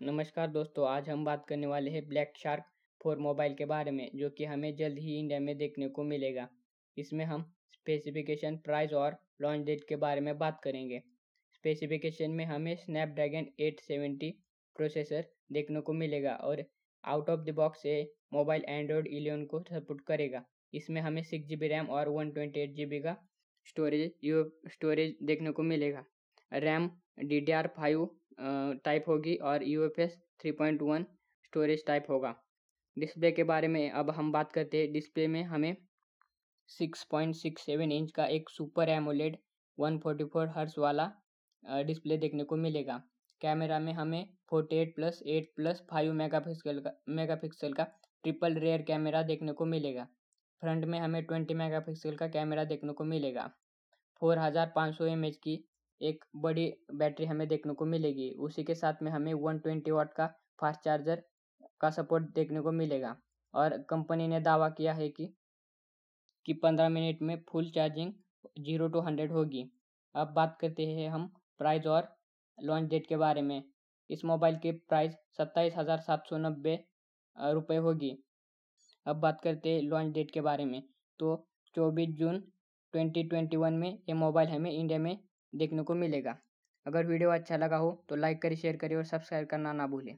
नमस्कार दोस्तों, आज हम बात करने वाले हैं ब्लैक शार्क फोर मोबाइल के बारे में, जो कि हमें जल्द ही इंडिया में देखने को मिलेगा। इसमें हम स्पेसिफिकेशन प्राइस और लॉन्च डेट के बारे में बात करेंगे। स्पेसिफिकेशन में हमें स्नैपड्रैगन 870 प्रोसेसर देखने को मिलेगा और आउट ऑफ़ द बॉक्स ये मोबाइल एंड्रॉयड 11 को सपोर्ट करेगा। इसमें हमें सिक्स जी रैम और वन ट्वेंटी का स्टोरेज स्टोरेज देखने को मिलेगा। RAM D D R five type होगी और U F S three point one storage type होगा। डिस्प्ले के बारे में अब हम बात करते हैं। डिस्प्ले में हमें six point six seven inch का एक super AMOLED one forty four hertz वाला डिस्प्ले देखने को मिलेगा। कैमरा में हमें forty eight plus eight plus five megapixel का मेगा पिक्सल का ट्रिपल रेयर कैमरा देखने को मिलेगा। फ्रंट में हमें ट्वेंटी मेगा पिक्सल का कैमरा देखने को मिलेगा। फोर हज़ार पाँच सौ एम एच की एक बड़ी बैटरी हमें देखने को मिलेगी। उसी के साथ में हमें वन ट्वेंटी वाट का फास्ट चार्जर का सपोर्ट देखने को मिलेगा। और कंपनी ने दावा किया है कि कि पंद्रह मिनट में full charging zero to hundred होगी। अब बात करते हैं हम प्राइस और लॉन्च डेट के बारे में। इस मोबाइल की प्राइस सत्ताईस हज़ार सात सौ नब्बे रुपये होगी। अब बात करते हैं लॉन्च डेट के बारे में। तो चौबीस जून ट्वेंटी ट्वेंटी वन में ये मोबाइल हमें इंडिया में देखने को मिलेगा। अगर वीडियो अच्छा लगा हो तो लाइक करें, शेयर करें और सब्सक्राइब करना ना भूलें।